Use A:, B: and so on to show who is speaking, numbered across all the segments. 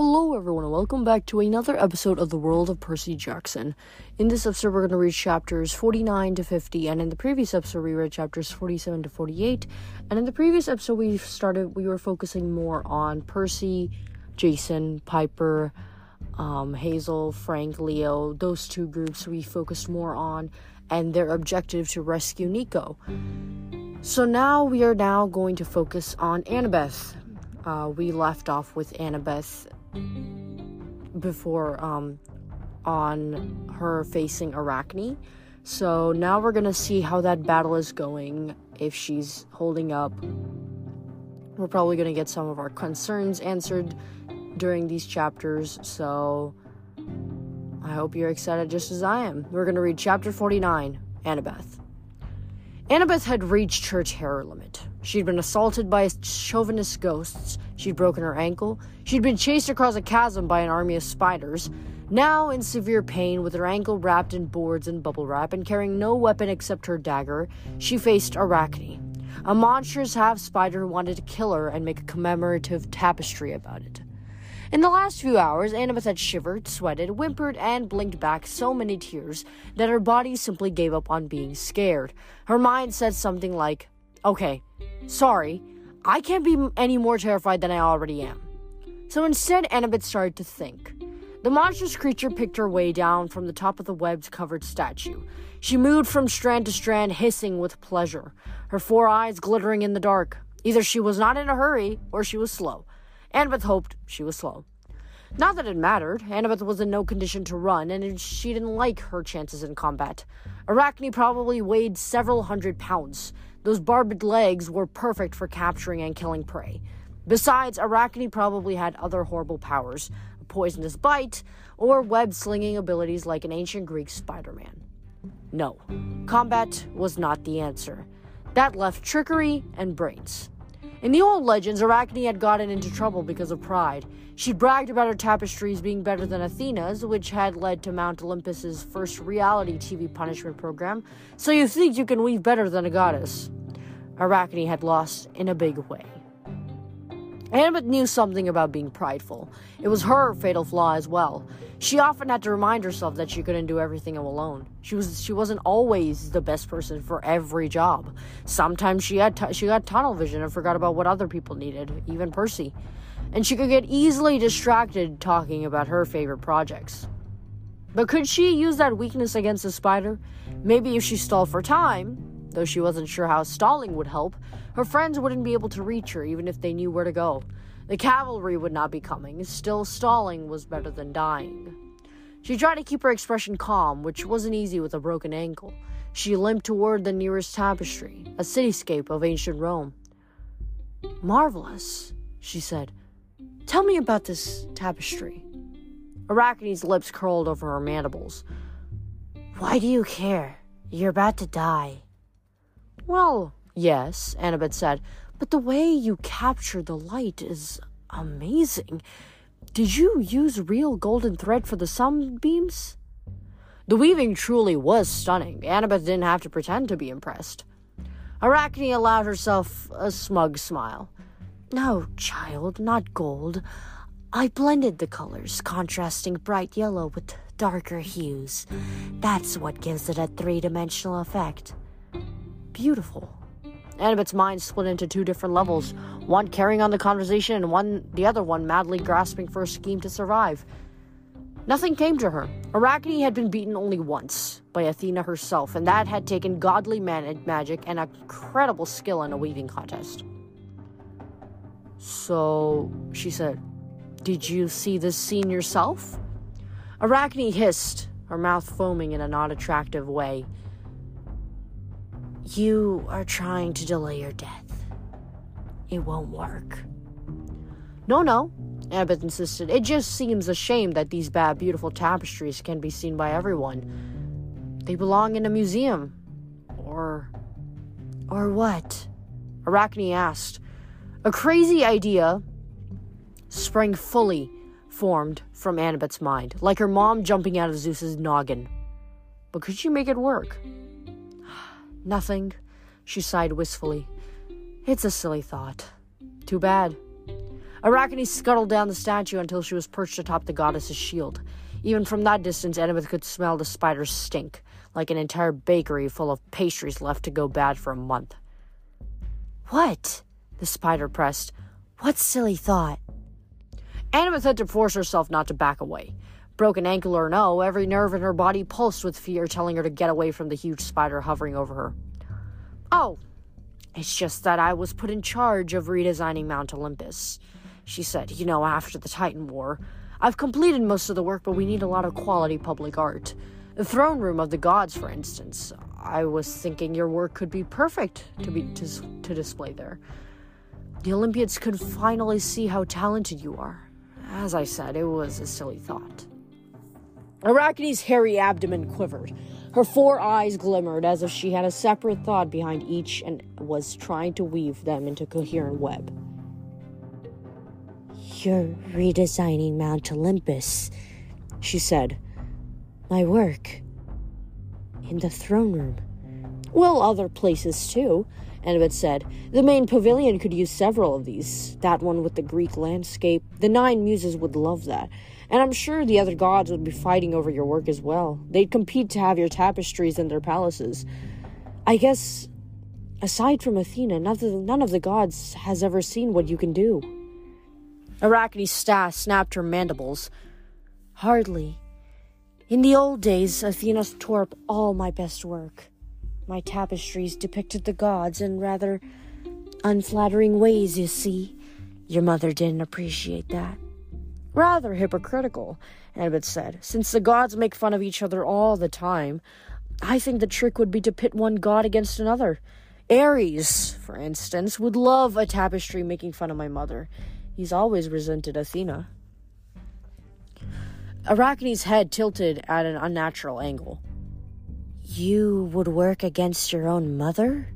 A: Hello, everyone, and welcome back to another episode of the World of Percy Jackson. In this episode, we're going to read chapters 49 to 50, and in the previous episode, we read chapters 47 to 48. And in the previous episode, we started, we were focusing more on Percy, Jason, Piper, um, Hazel, Frank, Leo, those two groups we focused more on, and their objective to rescue Nico. So now we are now going to focus on Annabeth. Uh, we left off with Annabeth before um, on her facing Arachne. So now we're gonna see how that battle is going, if she's holding up. We're probably gonna get some of our concerns answered during these chapters, so I hope you're excited just as I am. We're gonna read chapter 49, Annabeth. Annabeth had reached her terror limit. She'd been assaulted by chauvinist ghosts, she'd broken her ankle, she'd been chased across a chasm by an army of spiders. Now, in severe pain, with her ankle wrapped in boards and bubble wrap and carrying no weapon except her dagger, she faced Arachne, a monstrous half spider who wanted to kill her and make a commemorative tapestry about it. In the last few hours, Annabeth had shivered, sweated, whimpered, and blinked back so many tears that her body simply gave up on being scared. Her mind said something like, Okay, sorry, I can't be any more terrified than I already am. So instead, Annabeth started to think. The monstrous creature picked her way down from the top of the webbed covered statue. She moved from strand to strand, hissing with pleasure, her four eyes glittering in the dark. Either she was not in a hurry or she was slow. Annabeth hoped she was slow. Not that it mattered. Annabeth was in no condition to run, and she didn't like her chances in combat. Arachne probably weighed several hundred pounds. Those barbed legs were perfect for capturing and killing prey. Besides, Arachne probably had other horrible powers a poisonous bite, or web slinging abilities like an ancient Greek Spider Man. No, combat was not the answer. That left trickery and brains. In the old legends, Arachne had gotten into trouble because of pride. She bragged about her tapestries being better than Athena's, which had led to Mount Olympus's first reality TV punishment program. So you think you can weave better than a goddess? Arachne had lost in a big way. Annabeth knew something about being prideful. It was her fatal flaw as well. She often had to remind herself that she couldn't do everything alone. She was she wasn't always the best person for every job. Sometimes she had t- she got tunnel vision and forgot about what other people needed, even Percy. And she could get easily distracted talking about her favorite projects. But could she use that weakness against the spider? Maybe if she stalled for time, though she wasn't sure how stalling would help, her friends wouldn't be able to reach her even if they knew where to go. The cavalry would not be coming, still, stalling was better than dying. She tried to keep her expression calm, which wasn't easy with a broken ankle. She limped toward the nearest tapestry, a cityscape of ancient Rome. Marvelous, she said. Tell me about this tapestry. Arachne's lips curled over her mandibles. Why do you care? You're about to die. Well, Yes, Annabeth said, but the way you capture the light is amazing. Did you use real golden thread for the sunbeams? The weaving truly was stunning. Annabeth didn't have to pretend to be impressed. Arachne allowed herself a smug smile. No, child, not gold. I blended the colors, contrasting bright yellow with darker hues. That's what gives it a three dimensional effect. Beautiful. Annabeth's mind split into two different levels one carrying on the conversation, and one the other one madly grasping for a scheme to survive. Nothing came to her. Arachne had been beaten only once by Athena herself, and that had taken godly man- magic and incredible skill in a weaving contest. So, she said, Did you see this scene yourself? Arachne hissed, her mouth foaming in a not attractive way. You are trying to delay your death. It won't work. No, no, Annabeth insisted. It just seems a shame that these bad, beautiful tapestries can be seen by everyone. They belong in a museum. Or. Or what? Arachne asked. A crazy idea sprang fully formed from Annabeth's mind, like her mom jumping out of Zeus's noggin. But could she make it work? Nothing, she sighed wistfully. It's a silly thought. Too bad. Arachne scuttled down the statue until she was perched atop the goddess's shield. Even from that distance, Annabeth could smell the spider's stink, like an entire bakery full of pastries left to go bad for a month.
B: What? The spider pressed. What silly thought?
A: Annabeth had to force herself not to back away. Broken ankle or no, every nerve in her body pulsed with fear, telling her to get away from the huge spider hovering over her. Oh, it's just that I was put in charge of redesigning Mount Olympus she said. You know, after the Titan War. I've completed most of the work, but we need a lot of quality public art. The throne room of the gods, for instance. I was thinking your work could be perfect to be to, to display there. The Olympians could finally see how talented you are. As I said, it was a silly thought. Arachne's hairy abdomen quivered. Her four eyes glimmered as if she had a separate thought behind each and was trying to weave them into a coherent web.
B: You're redesigning Mount Olympus, she said. My work. In the throne room.
A: Well, other places too, Annabeth said. The main pavilion could use several of these. That one with the Greek landscape. The Nine Muses would love that. And I'm sure the other gods would be fighting over your work as well. They'd compete to have your tapestries in their palaces. I guess, aside from Athena, none of the, gods has ever seen what you can do. Arachne sta- snapped her mandibles.
B: Hardly. In the old days, Athena tore up all my best work. My tapestries depicted the gods in rather unflattering ways, you see. Your mother didn't appreciate that.
A: Rather hypocritical, Annabeth said. Since the gods make fun of each other all the time, I think the trick would be to pit one god against another. Ares, for instance, would love a tapestry making fun of my mother. He's always resented Athena. Arachne's head tilted at an unnatural angle.
B: You would work against your own mother?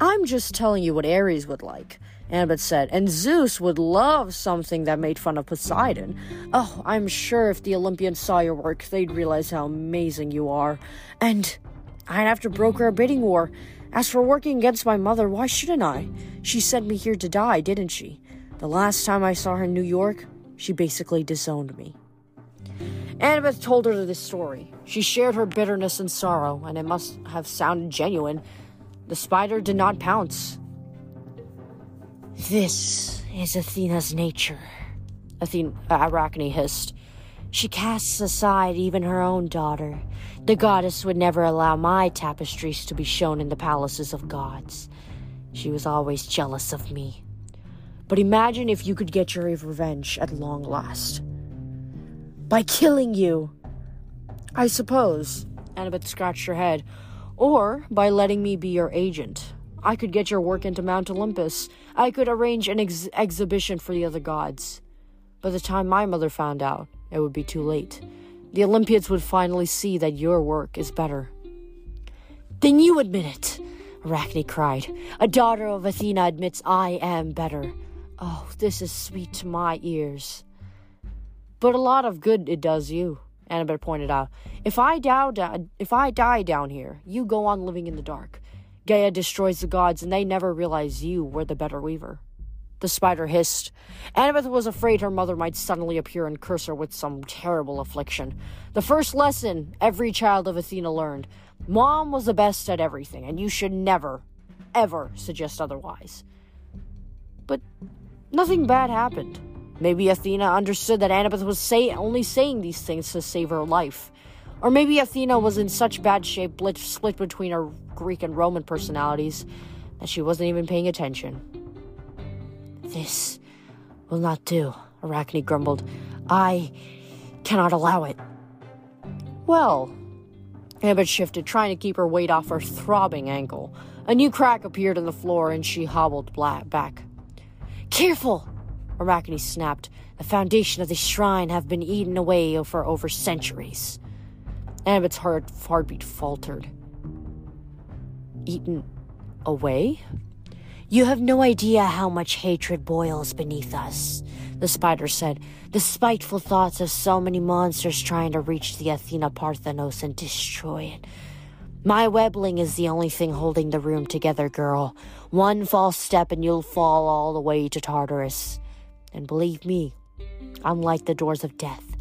A: I'm just telling you what Ares would like, Annabeth said, and Zeus would love something that made fun of Poseidon. Oh, I'm sure if the Olympians saw your work, they'd realize how amazing you are. And I'd have to broker a bidding war. As for working against my mother, why shouldn't I? She sent me here to die, didn't she? The last time I saw her in New York, she basically disowned me. Annabeth told her this story. She shared her bitterness and sorrow, and it must have sounded genuine. The spider did not pounce.
B: This is Athena's nature,
A: Athena, uh, Arachne hissed.
B: She casts aside even her own daughter. The goddess would never allow my tapestries to be shown in the palaces of gods. She was always jealous of me.
A: But imagine if you could get your revenge at long last. By killing you. I suppose, Annabeth scratched her head. Or by letting me be your agent. I could get your work into Mount Olympus. I could arrange an ex- exhibition for the other gods. By the time my mother found out, it would be too late. The Olympians would finally see that your work is better.
B: Then you admit it, Arachne cried. A daughter of Athena admits I am better. Oh, this is sweet to my ears.
A: But a lot of good it does you, Annabeth pointed out. If I, dow, if I die down here, you go on living in the dark. Gaia destroys the gods, and they never realize you were the better weaver. The spider hissed. Annabeth was afraid her mother might suddenly appear and curse her with some terrible affliction. The first lesson every child of Athena learned Mom was the best at everything, and you should never, ever suggest otherwise. But Nothing bad happened. Maybe Athena understood that Annabeth was say- only saying these things to save her life. Or maybe Athena was in such bad shape, split between her Greek and Roman personalities, that she wasn't even paying attention.
B: This will not do, Arachne grumbled. I cannot allow it.
A: Well, Annabeth shifted, trying to keep her weight off her throbbing ankle. A new crack appeared in the floor, and she hobbled back.
B: Careful! Arachne snapped. The foundation of the shrine have been eaten away for over centuries.
A: Eh, Annabeth's heart heartbeat faltered. Eaten away?
B: You have no idea how much hatred boils beneath us, the spider said. The spiteful thoughts of so many monsters trying to reach the Athena Parthenos and destroy it. My webbling is the only thing holding the room together, girl. One false step and you'll fall all the way to Tartarus. And believe me, unlike the doors of death,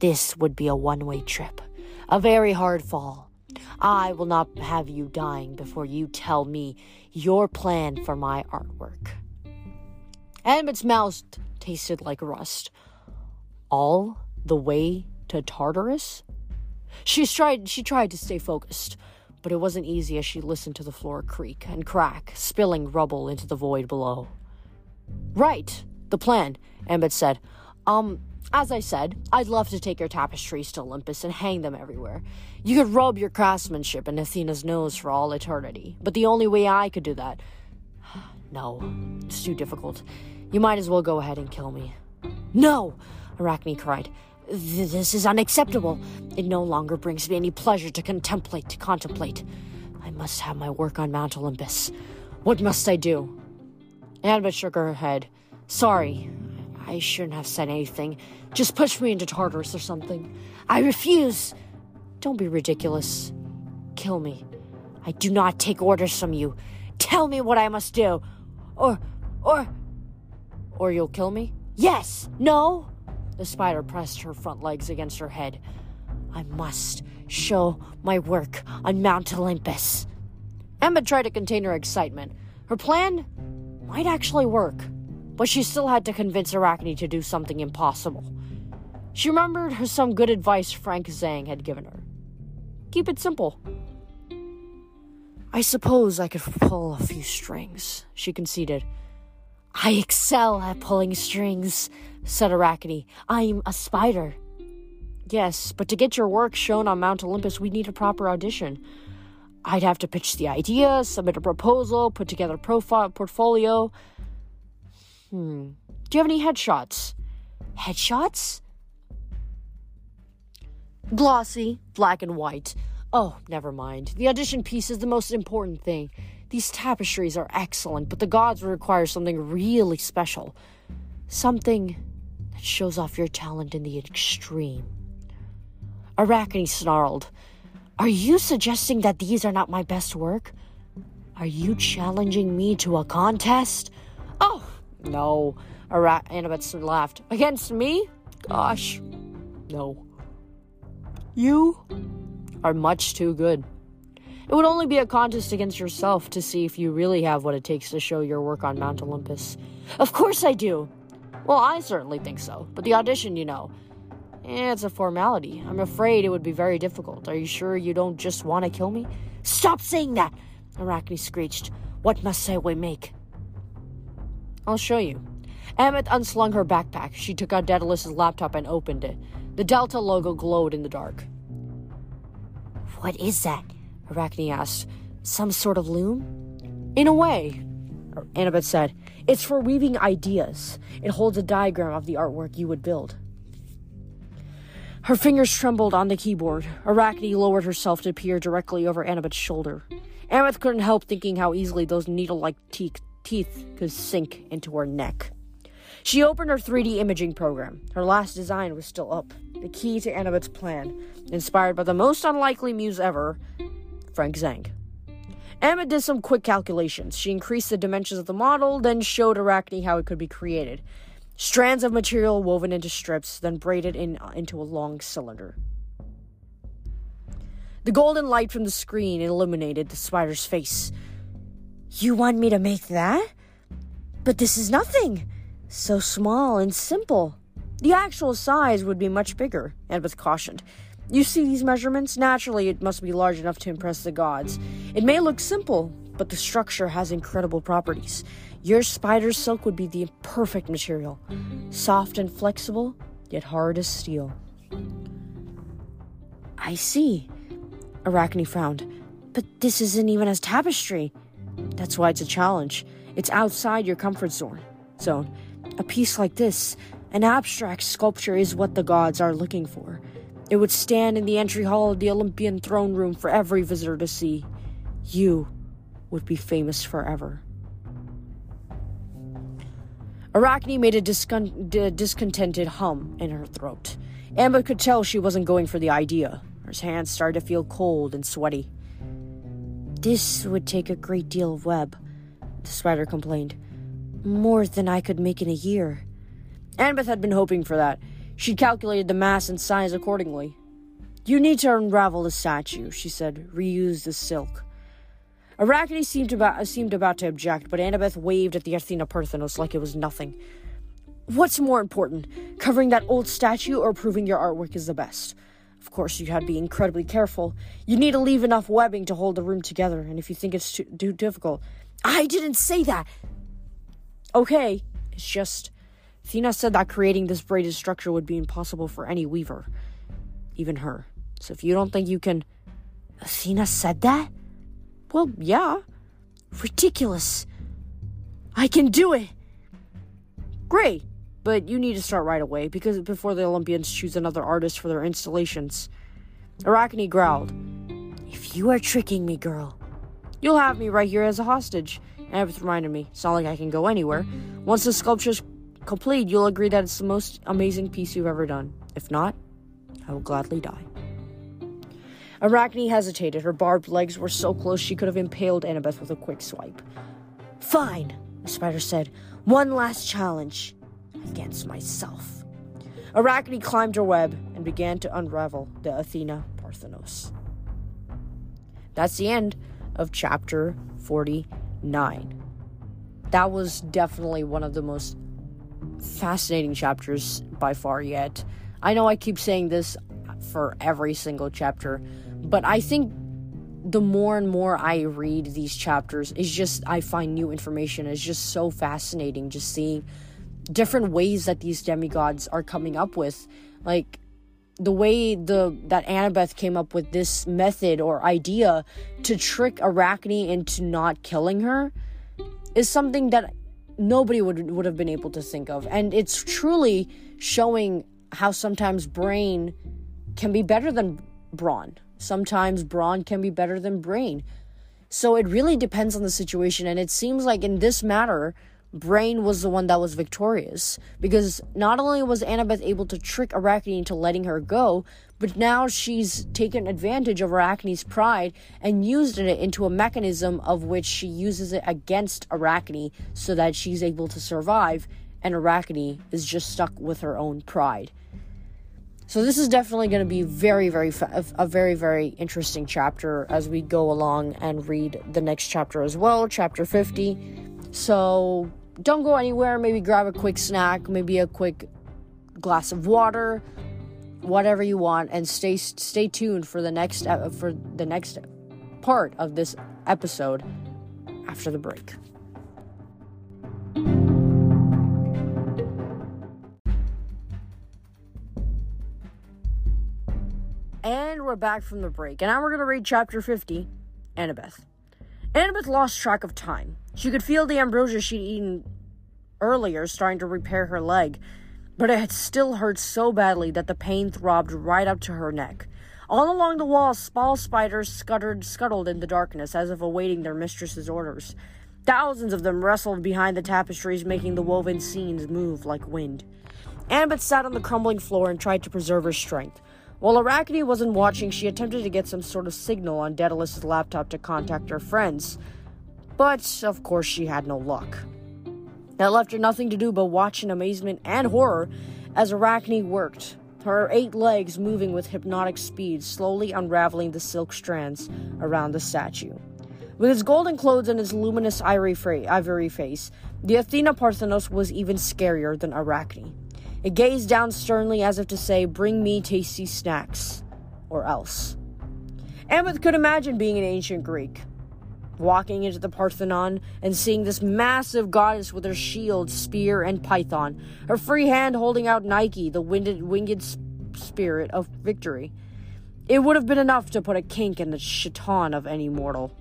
B: this would be a one way trip. A very hard fall. I will not have you dying before you tell me your plan for my artwork. Annabeth's mouth tasted like rust. All the way to Tartarus? She tried she tried to stay focused, but it wasn't easy as she listened to the floor creak and crack, spilling rubble into the void below. Right, the plan, Annabeth said. Um, as I said, I'd love to take your tapestries to Olympus and hang them everywhere. You could rub your craftsmanship in Athena's nose for all eternity, but the only way I could do that. No, it's too difficult. You might as well go ahead and kill me. No! Arachne cried. This is unacceptable. It no longer brings me any pleasure to contemplate, to contemplate. I must have my work on Mount Olympus. What must I do? Annabeth shook her head. Sorry, I shouldn't have said anything. Just push me into Tartarus or something. I refuse. Don't be ridiculous. Kill me. I do not take orders from you. Tell me what I must do. Or, or, or you'll kill me? Yes. No. The spider pressed her front legs against her head. I must show my work on Mount Olympus. Emma tried to contain her excitement. Her plan might actually work, but she still had to convince Arachne to do something impossible. She remembered some good advice Frank Zhang had given her. Keep it simple. I suppose I could pull a few strings, she conceded. I excel at pulling strings, said Arachne. I'm a spider. Yes, but to get your work shown on Mount Olympus, we need a proper audition. I'd have to pitch the idea, submit a proposal, put together a profile portfolio. Hmm. Do you have any headshots? Headshots? Glossy, black and white. Oh, never mind. The audition piece is the most important thing. These tapestries are excellent, but the gods require something really special. Something that shows off your talent in the extreme. Arachne snarled. Are you suggesting that these are not my best work? Are you challenging me to a contest? Oh, no. Ara- Annabeth laughed. Against me? Gosh. No. You are much too good. It would only be a contest against yourself to see if you really have what it takes to show your work on Mount Olympus. Of course I do. Well, I certainly think so. But the audition, you know, eh, it's a formality. I'm afraid it would be very difficult. Are you sure you don't just want to kill me? Stop saying that! Arachne screeched. What must I we make? I'll show you. Annabeth unslung her backpack. She took out Daedalus's laptop and opened it. The Delta logo glowed in the dark. What is that? Arachne asked. Some sort of loom? In a way, Annabeth said. It's for weaving ideas. It holds a diagram of the artwork you would build. Her fingers trembled on the keyboard. Arachne lowered herself to peer directly over Annabeth's shoulder. Annabeth couldn't help thinking how easily those needle like te- teeth could sink into her neck. She opened her 3D imaging program. Her last design was still up. The key to Annabeth's plan, inspired by the most unlikely muse ever, Frank Zhang. Emma did some quick calculations. She increased the dimensions of the model, then showed Arachne how it could be created. Strands of material woven into strips, then braided in uh, into a long cylinder. The golden light from the screen illuminated the spider's face. You want me to make that? But this is nothing. So small and simple. The actual size would be much bigger, Annabeth cautioned. You see these measurements? Naturally, it must be large enough to impress the gods. It may look simple, but the structure has incredible properties. Your spider silk would be the perfect material. Soft and flexible, yet hard as steel. I see. Arachne frowned. But this isn't even as tapestry. That's why it's a challenge. It's outside your comfort zone. Zone. A piece like this, an abstract sculpture, is what the gods are looking for. It would stand in the entry hall of the Olympian throne room for every visitor to see. You would be famous forever. Arachne made a discon- d- discontented hum in her throat. Amber could tell she wasn't going for the idea. Her hands started to feel cold and sweaty. This would take a great deal of web, the spider complained. More than I could make in a year.
A: Annabeth had been hoping for that. She'd calculated the mass and size accordingly. You need to unravel the statue, she said. Reuse the silk. Arachne seemed about, seemed about to object, but Annabeth waved at the Athena Parthenos like it was nothing. What's more important, covering that old statue or proving your artwork is the best? Of course, you had to be incredibly careful. You need to leave enough webbing to hold the room together, and if you think it's too, too difficult. I didn't say that! Okay, it's just. Athena said that creating this braided structure would be impossible for any weaver, even her. So if you don't think you can.
B: Athena said that?
A: Well, yeah.
B: Ridiculous. I can do it.
A: Great. But you need to start right away because before the Olympians choose another artist for their installations. Arachne growled.
B: If you are tricking me, girl,
A: you'll have me right here as a hostage. Annabeth reminded me. It's not like I can go anywhere. Once the sculpture's complete, you'll agree that it's the most amazing piece you've ever done. If not, I will gladly die. Arachne hesitated. Her barbed legs were so close she could have impaled Annabeth with a quick swipe.
B: Fine, the spider said. One last challenge against myself.
A: Arachne climbed her web and began to unravel the Athena Parthenos. That's the end of chapter 49. That was definitely one of the most fascinating chapters by far yet. I know I keep saying this for every single chapter, but I think the more and more I read these chapters, it's just I find new information. It's just so fascinating just seeing different ways that these demigods are coming up with. Like the way the that Annabeth came up with this method or idea to trick Arachne into not killing her is something that nobody would would have been able to think of. And it's truly showing how sometimes brain can be better than brawn. Sometimes brawn can be better than brain. So it really depends on the situation. And it seems like in this matter, Brain was the one that was victorious because not only was Annabeth able to trick Arachne into letting her go, but now she's taken advantage of Arachne's pride and used it into a mechanism of which she uses it against Arachne so that she's able to survive, and Arachne is just stuck with her own pride. So this is definitely going to be very, very fa- a very, very interesting chapter as we go along and read the next chapter as well, chapter 50. So don't go anywhere. Maybe grab a quick snack, maybe a quick glass of water, whatever you want, and stay stay tuned for the next for the next part of this episode after the break. And we're back from the break, and now we're gonna read chapter 50, Annabeth. Annabeth lost track of time. She could feel the ambrosia she'd eaten earlier starting to repair her leg, but it had still hurt so badly that the pain throbbed right up to her neck. All along the wall, small spiders scuttered, scuttled in the darkness as if awaiting their mistress's orders. Thousands of them wrestled behind the tapestries, making the woven scenes move like wind. Annabeth sat on the crumbling floor and tried to preserve her strength. While Arachne wasn't watching, she attempted to get some sort of signal on Daedalus's laptop to contact her friends. But, of course, she had no luck. That left her nothing to do but watch in amazement and horror as Arachne worked, her eight legs moving with hypnotic speed, slowly unraveling the silk strands around the statue. With its golden clothes and its luminous ivory face, the Athena Parthenos was even scarier than Arachne. It gazed down sternly as if to say, Bring me tasty snacks, or else. Annabeth could imagine being an ancient Greek, walking into the Parthenon and seeing this massive goddess with her shield, spear, and python, her free hand holding out Nike, the winged, winged spirit of victory. It would have been enough to put a kink in the chiton of any mortal.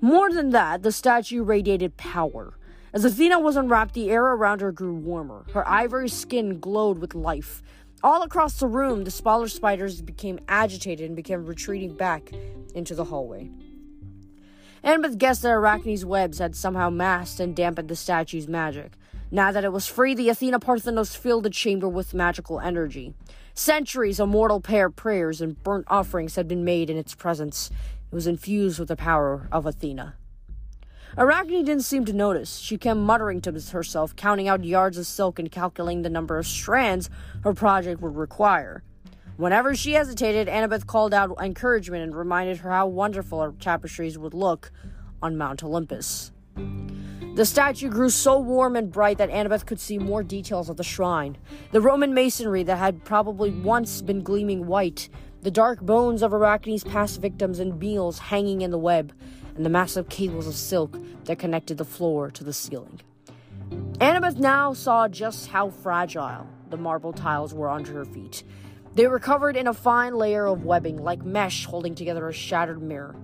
A: More than that, the statue radiated power. As Athena was unwrapped, the air around her grew warmer. Her ivory skin glowed with life. All across the room, the smaller spiders became agitated and began retreating back into the hallway. Annabeth guessed that Arachne's webs had somehow masked and dampened the statue's magic. Now that it was free, the Athena Parthenos filled the chamber with magical energy. Centuries of mortal pair prayers and burnt offerings had been made in its presence. It was infused with the power of Athena. Arachne didn't seem to notice. She kept muttering to herself, counting out yards of silk and calculating the number of strands her project would require. Whenever she hesitated, Annabeth called out encouragement and reminded her how wonderful her tapestries would look on Mount Olympus. The statue grew so warm and bright that Annabeth could see more details of the shrine. The Roman masonry that had probably once been gleaming white, the dark bones of Arachne's past victims and meals hanging in the web, and the massive cables of silk that connected the floor to the ceiling. Annabeth now saw just how fragile the marble tiles were under her feet. They were covered in a fine layer of webbing, like mesh holding together a shattered mirror.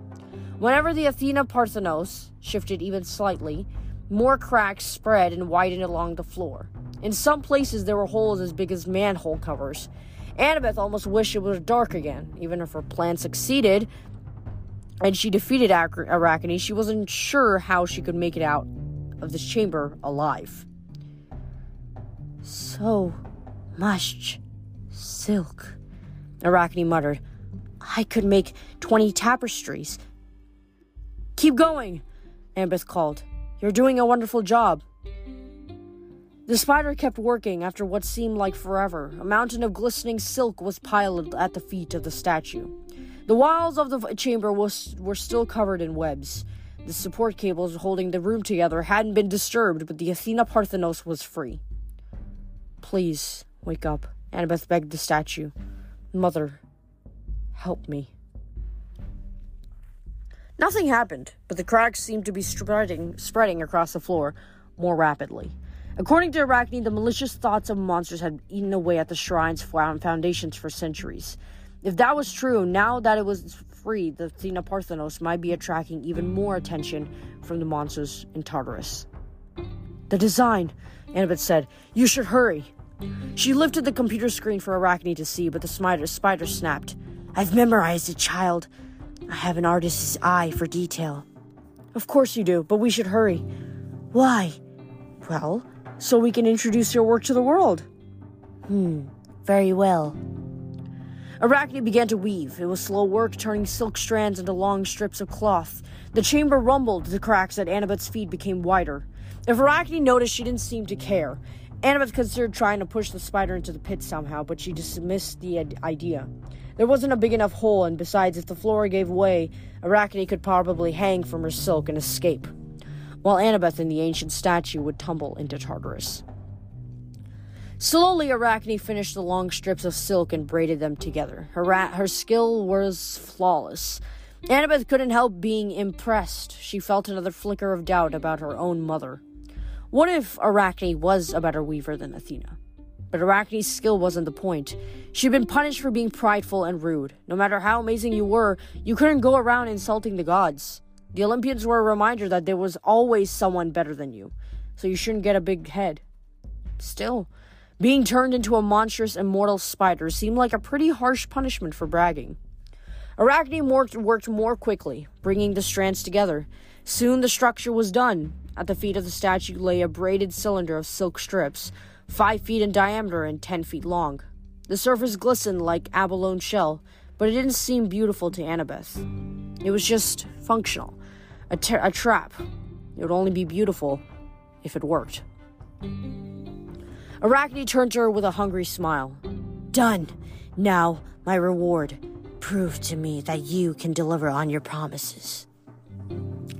A: Whenever the Athena Parthenos shifted even slightly, more cracks spread and widened along the floor. In some places, there were holes as big as manhole covers. Annabeth almost wished it was dark again. Even if her plan succeeded, and she defeated Arachne, she wasn't sure how she could make it out of this chamber alive.
B: So much silk, Arachne muttered. I could make 20 tapestries.
A: Keep going, Annabeth called. You're doing a wonderful job. The spider kept working after what seemed like forever. A mountain of glistening silk was piled at the feet of the statue. The walls of the chamber was, were still covered in webs. The support cables holding the room together hadn't been disturbed, but the Athena Parthenos was free. Please, wake up, Annabeth begged the statue. Mother, help me. Nothing happened, but the cracks seemed to be spreading, spreading across the floor more rapidly. According to Arachne, the malicious thoughts of monsters had eaten away at the shrine's foundations for centuries. If that was true, now that it was free, the Parthenos might be attracting even more attention from the monsters in Tartarus. The design, Annabeth said. You should hurry. She lifted the computer screen for Arachne to see, but the spider, spider snapped.
B: I've memorized it, child. I have an artist's eye for detail.
A: Of course you do, but we should hurry.
B: Why?
A: Well, so we can introduce your work to the world.
B: Hmm, very well.
A: Arachne began to weave. It was slow work, turning silk strands into long strips of cloth. The chamber rumbled, the cracks at Annabeth's feet became wider. If Arachne noticed, she didn't seem to care. Annabeth considered trying to push the spider into the pit somehow, but she dismissed the idea. There wasn't a big enough hole, and besides, if the floor gave way, Arachne could probably hang from her silk and escape, while Annabeth and the ancient statue would tumble into Tartarus. Slowly, Arachne finished the long strips of silk and braided them together. Her, ra- her skill was flawless. Annabeth couldn't help being impressed. She felt another flicker of doubt about her own mother. What if Arachne was a better weaver than Athena? But Arachne's skill wasn't the point. She'd been punished for being prideful and rude. No matter how amazing you were, you couldn't go around insulting the gods. The Olympians were a reminder that there was always someone better than you, so you shouldn't get a big head. Still, being turned into a monstrous immortal spider seemed like a pretty harsh punishment for bragging. Arachne worked, worked more quickly, bringing the strands together. Soon the structure was done. At the feet of the statue lay a braided cylinder of silk strips, five feet in diameter and ten feet long. The surface glistened like abalone shell, but it didn't seem beautiful to Annabeth. It was just functional, a, a trap. It would only be beautiful if it worked. Arachne turned to her with a hungry smile.
B: Done. Now, my reward. Prove to me that you can deliver on your promises.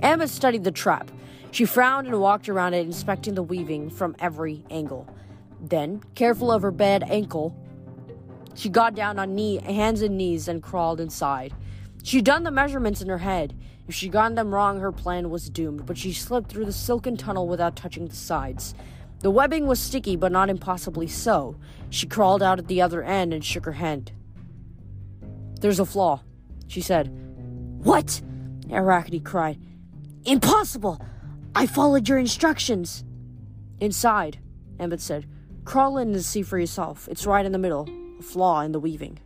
A: Emma studied the trap. She frowned and walked around it, inspecting the weaving from every angle. Then, careful of her bad ankle, she got down on knee, hands and knees and crawled inside. She'd done the measurements in her head. If she got them wrong, her plan was doomed, but she slipped through the silken tunnel without touching the sides. The webbing was sticky, but not impossibly so. She crawled out at the other end and shook her hand. There's a flaw, she said.
B: What?
A: Arachne cried.
B: Impossible! I followed your instructions.
A: Inside, Annabeth said. Crawl in and see for yourself. It's right in the middle, a flaw in the weaving.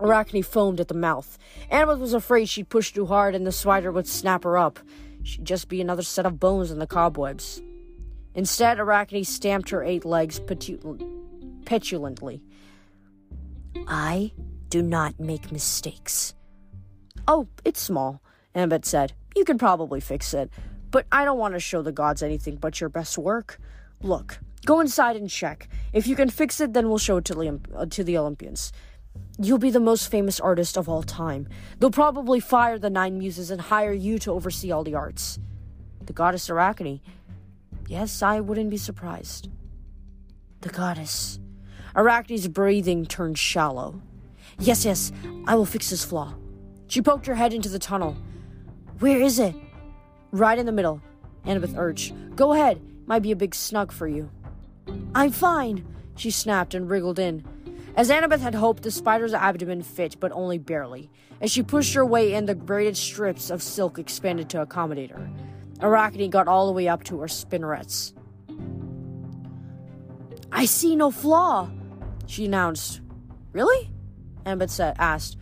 A: Arachne foamed at the mouth. Annabeth was afraid she'd push too hard and the spider would snap her up. She'd just be another set of bones in the cobwebs. Instead, Arachne stamped her eight legs petulantly.
B: I do not make mistakes.
A: Oh, it's small, Annabeth said. You can probably fix it, but I don't want to show the gods anything but your best work. Look, go inside and check. If you can fix it, then we'll show it to the, uh, to the Olympians. You'll be the most famous artist of all time. They'll probably fire the nine muses and hire you to oversee all the arts. The goddess Arachne. Yes, I wouldn't be surprised. The goddess. Arachne's breathing turned shallow. Yes, yes, I will fix this flaw. She poked her head into the tunnel. Where is it? Right in the middle. Annabeth urged. Go ahead. Might be a big snug for you. I'm fine, she snapped and wriggled in. As Annabeth had hoped, the spider's abdomen fit, but only barely. As she pushed her way in, the braided strips of silk expanded to accommodate her. Arachne got all the way up to her spinnerets. I see no flaw, she announced. Really? Annabeth said, asked.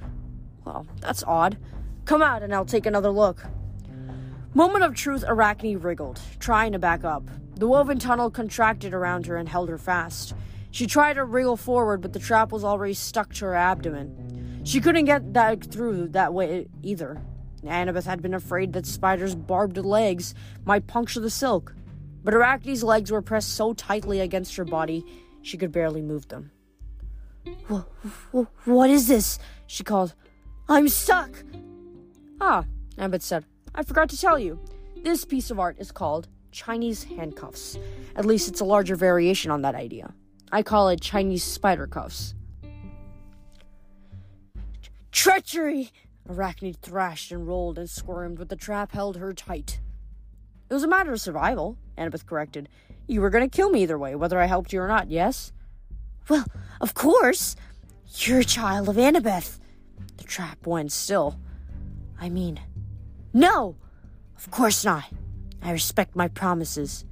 A: Well, that's odd. Come out and I'll take another look. Moment of truth, Arachne wriggled, trying to back up. The woven tunnel contracted around her and held her fast. She tried to wriggle forward, but the trap was already stuck to her abdomen. She couldn't get that through that way either. Annabeth had been afraid that Spider's barbed legs might puncture the silk, but Arachne's legs were pressed so tightly against her body she could barely move them. What is this? she called. I'm stuck. Ah, Annabeth said. I forgot to tell you. This piece of art is called Chinese handcuffs. At least it's a larger variation on that idea. I call it Chinese spider cuffs. Treachery! Arachne thrashed and rolled and squirmed, but the trap held her tight. It was a matter of survival, Annabeth corrected. You were going to kill me either way, whether I helped you or not, yes? Well, of course. You're a child of Annabeth. The trap went still. I mean, no! Of course not. I respect my promises.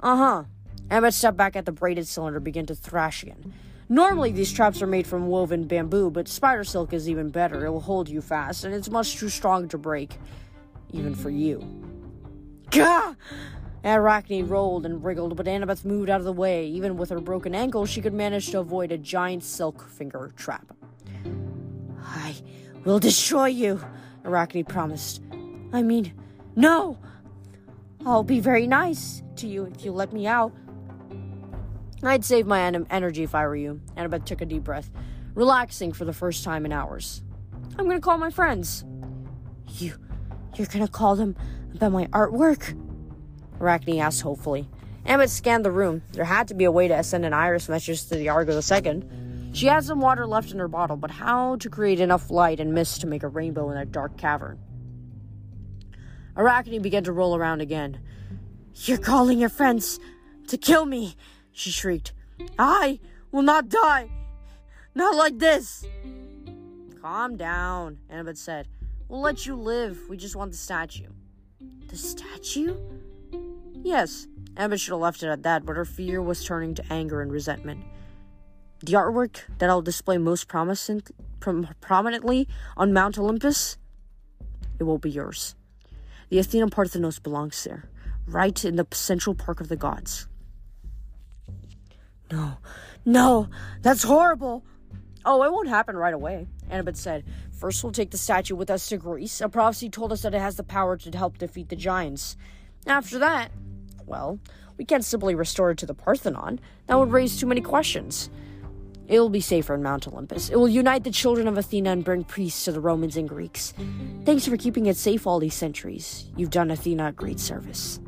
A: Uh huh. Annabeth stepped back at the braided cylinder, began to thrash again. Normally, these traps are made from woven bamboo, but spider silk is even better. It will hold you fast, and it's much too strong to break, even for you. Gah! Arachne rolled and wriggled, but Annabeth moved out of the way. Even with her broken ankle, she could manage to avoid a giant silk finger trap. I will destroy you, Arachne promised. I mean, no! I'll be very nice to you if you let me out. I'd save my en- energy if I were you. Annabeth took a deep breath, relaxing for the first time in hours. I'm gonna call my friends. You, you're gonna call them about my artwork? Arachne asked hopefully. Annabeth scanned the room. There had to be a way to send an iris message to the Argo II. She had some water left in her bottle, but how to create enough light and mist to make a rainbow in that dark cavern? Arachne began to roll around again. You're calling your friends to kill me, she shrieked. I will not die. Not like this. Calm down, Annabeth said. We'll let you live. We just want the statue. The statue? Yes. Annabeth should have left it at that, but her fear was turning to anger and resentment. The artwork that I'll display most promising, prom- prominently on Mount Olympus, it will be yours. The Athena Parthenos belongs there, right in the central park of the gods. No, no, that's horrible. Oh, it won't happen right away, Annabeth said. First, we'll take the statue with us to Greece. A prophecy told us that it has the power to help defeat the giants. After that, well, we can't simply restore it to the Parthenon. That would raise too many questions. It will be safer in Mount Olympus. It will unite the children of Athena and bring peace to the Romans and Greeks. Thanks for keeping it safe all these centuries. You've done Athena a great service.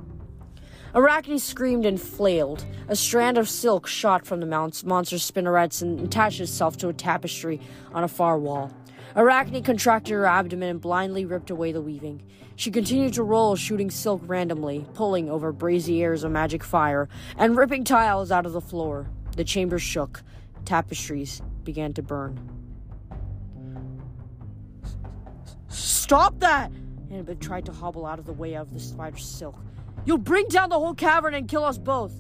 A: Arachne screamed and flailed. A strand of silk shot from the monster's spinnerets and attached itself to a tapestry on a far wall. Arachne contracted her abdomen and blindly ripped away the weaving. She continued to roll, shooting silk randomly, pulling over braziers of magic fire, and ripping tiles out of the floor. The chamber shook. Tapestries began to burn. Stop that! Annabeth tried to hobble out of the way of the spider's silk. You'll bring down the whole cavern and kill us both.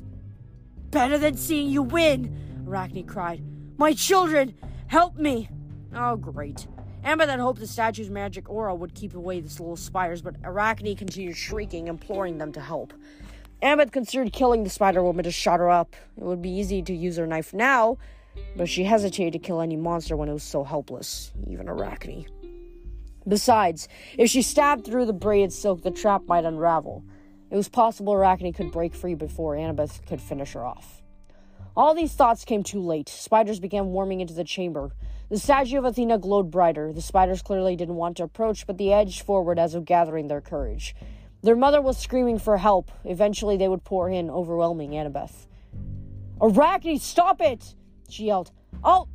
A: Better than seeing you win, Arachne cried. My children, help me! Oh, great. Annabeth then hoped the statue's magic aura would keep away the little spiders, but Arachne continued shrieking, imploring them to help. Annabeth considered killing the spider woman to shut her up. It would be easy to use her knife now, but she hesitated to kill any monster when it was so helpless, even Arachne. Besides, if she stabbed through the braided silk, the trap might unravel. It was possible Arachne could break free before Annabeth could finish her off. All these thoughts came too late. Spiders began warming into the chamber. The statue of Athena glowed brighter. The spiders clearly didn't want to approach, but they edged forward as if gathering their courage. Their mother was screaming for help. Eventually, they would pour in, overwhelming Annabeth. Arachne, stop it! She yelled. Oh!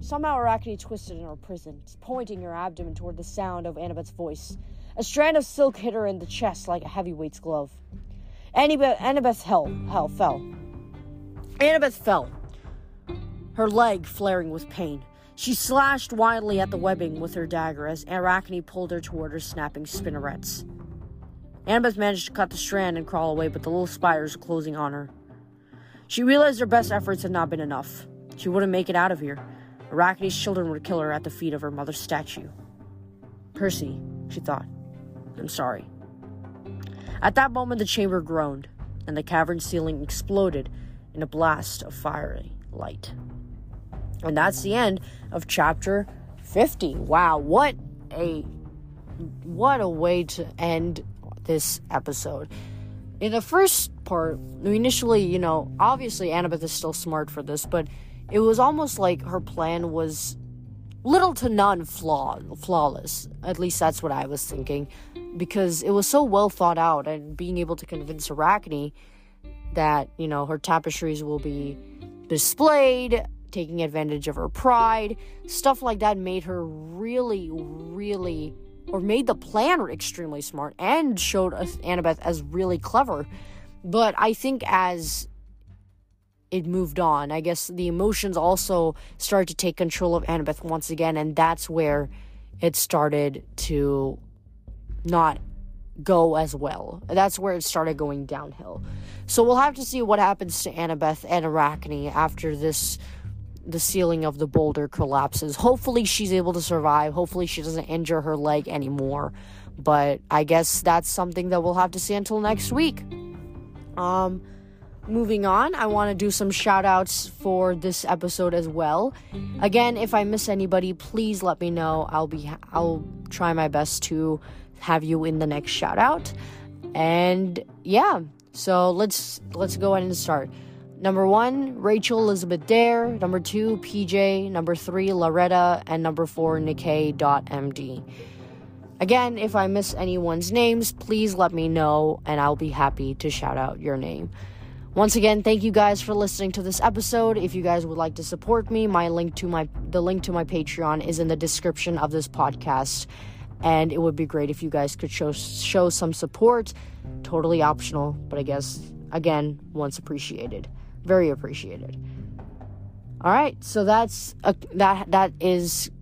A: Somehow Arachne twisted in her prison, pointing her abdomen toward the sound of Annabeth's voice. A strand of silk hit her in the chest like a heavyweight's glove. Annabeth, Annabeth hell, hell fell. Annabeth fell, her leg flaring with pain. She slashed wildly at the webbing with her dagger as Arachne pulled her toward her snapping spinnerets. Annabeth managed to cut the strand and crawl away, but the little spiders were closing on her. She realized her best efforts had not been enough. She wouldn't make it out of here. Arachne's children would kill her at the feet of her mother's statue. Percy, she thought. I'm sorry. At that moment, the chamber groaned, and the cavern ceiling exploded in a blast of fiery light. And that's the end of chapter 50. Wow, what a what a way to end this episode. In the first part, initially, you know, obviously Annabeth is still smart for this, but it was almost like her plan was little to none flaw flawless. At least that's what I was thinking, because it was so well thought out, and being able to convince Arachne that you know her tapestries will be displayed, taking advantage of her pride, stuff like that made her really, really, or made the plan extremely smart and showed Annabeth as really clever. But I think as it moved on. I guess the emotions also started to take control of Annabeth once again, and that's where it started to not go as well. That's where it started going downhill. So we'll have to see what happens to Annabeth and Arachne after this the ceiling of the boulder collapses. Hopefully she's able to survive. Hopefully she doesn't injure her leg anymore. But I guess that's something that we'll have to see until next week. Um moving on, I want to do some shout outs for this episode as well. Again, if I miss anybody, please let me know. I'll be I'll try my best to have you in the next shout out. And yeah, so let's let's go ahead and start. Number one, Rachel Elizabeth Dare. Number two, PJ. Number three, Loretta. And number four, Nikkei.md. Again, if I miss anyone's names, please let me know and I'll be happy to shout out your name. Once again, thank you guys for listening to this episode. If you guys would like to support me, my link to my the link to my Patreon is in the description of this podcast. And it would be great if you guys could show show some support. Totally optional, but I guess again, once appreciated. Very appreciated. All right, so that's a, that that is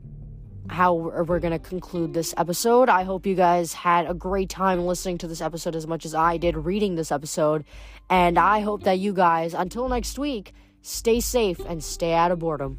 A: how we're going to conclude this episode. I hope you guys had a great time listening to this episode as much as I did reading this episode. And I hope that you guys, until next week, stay safe and stay out of boredom.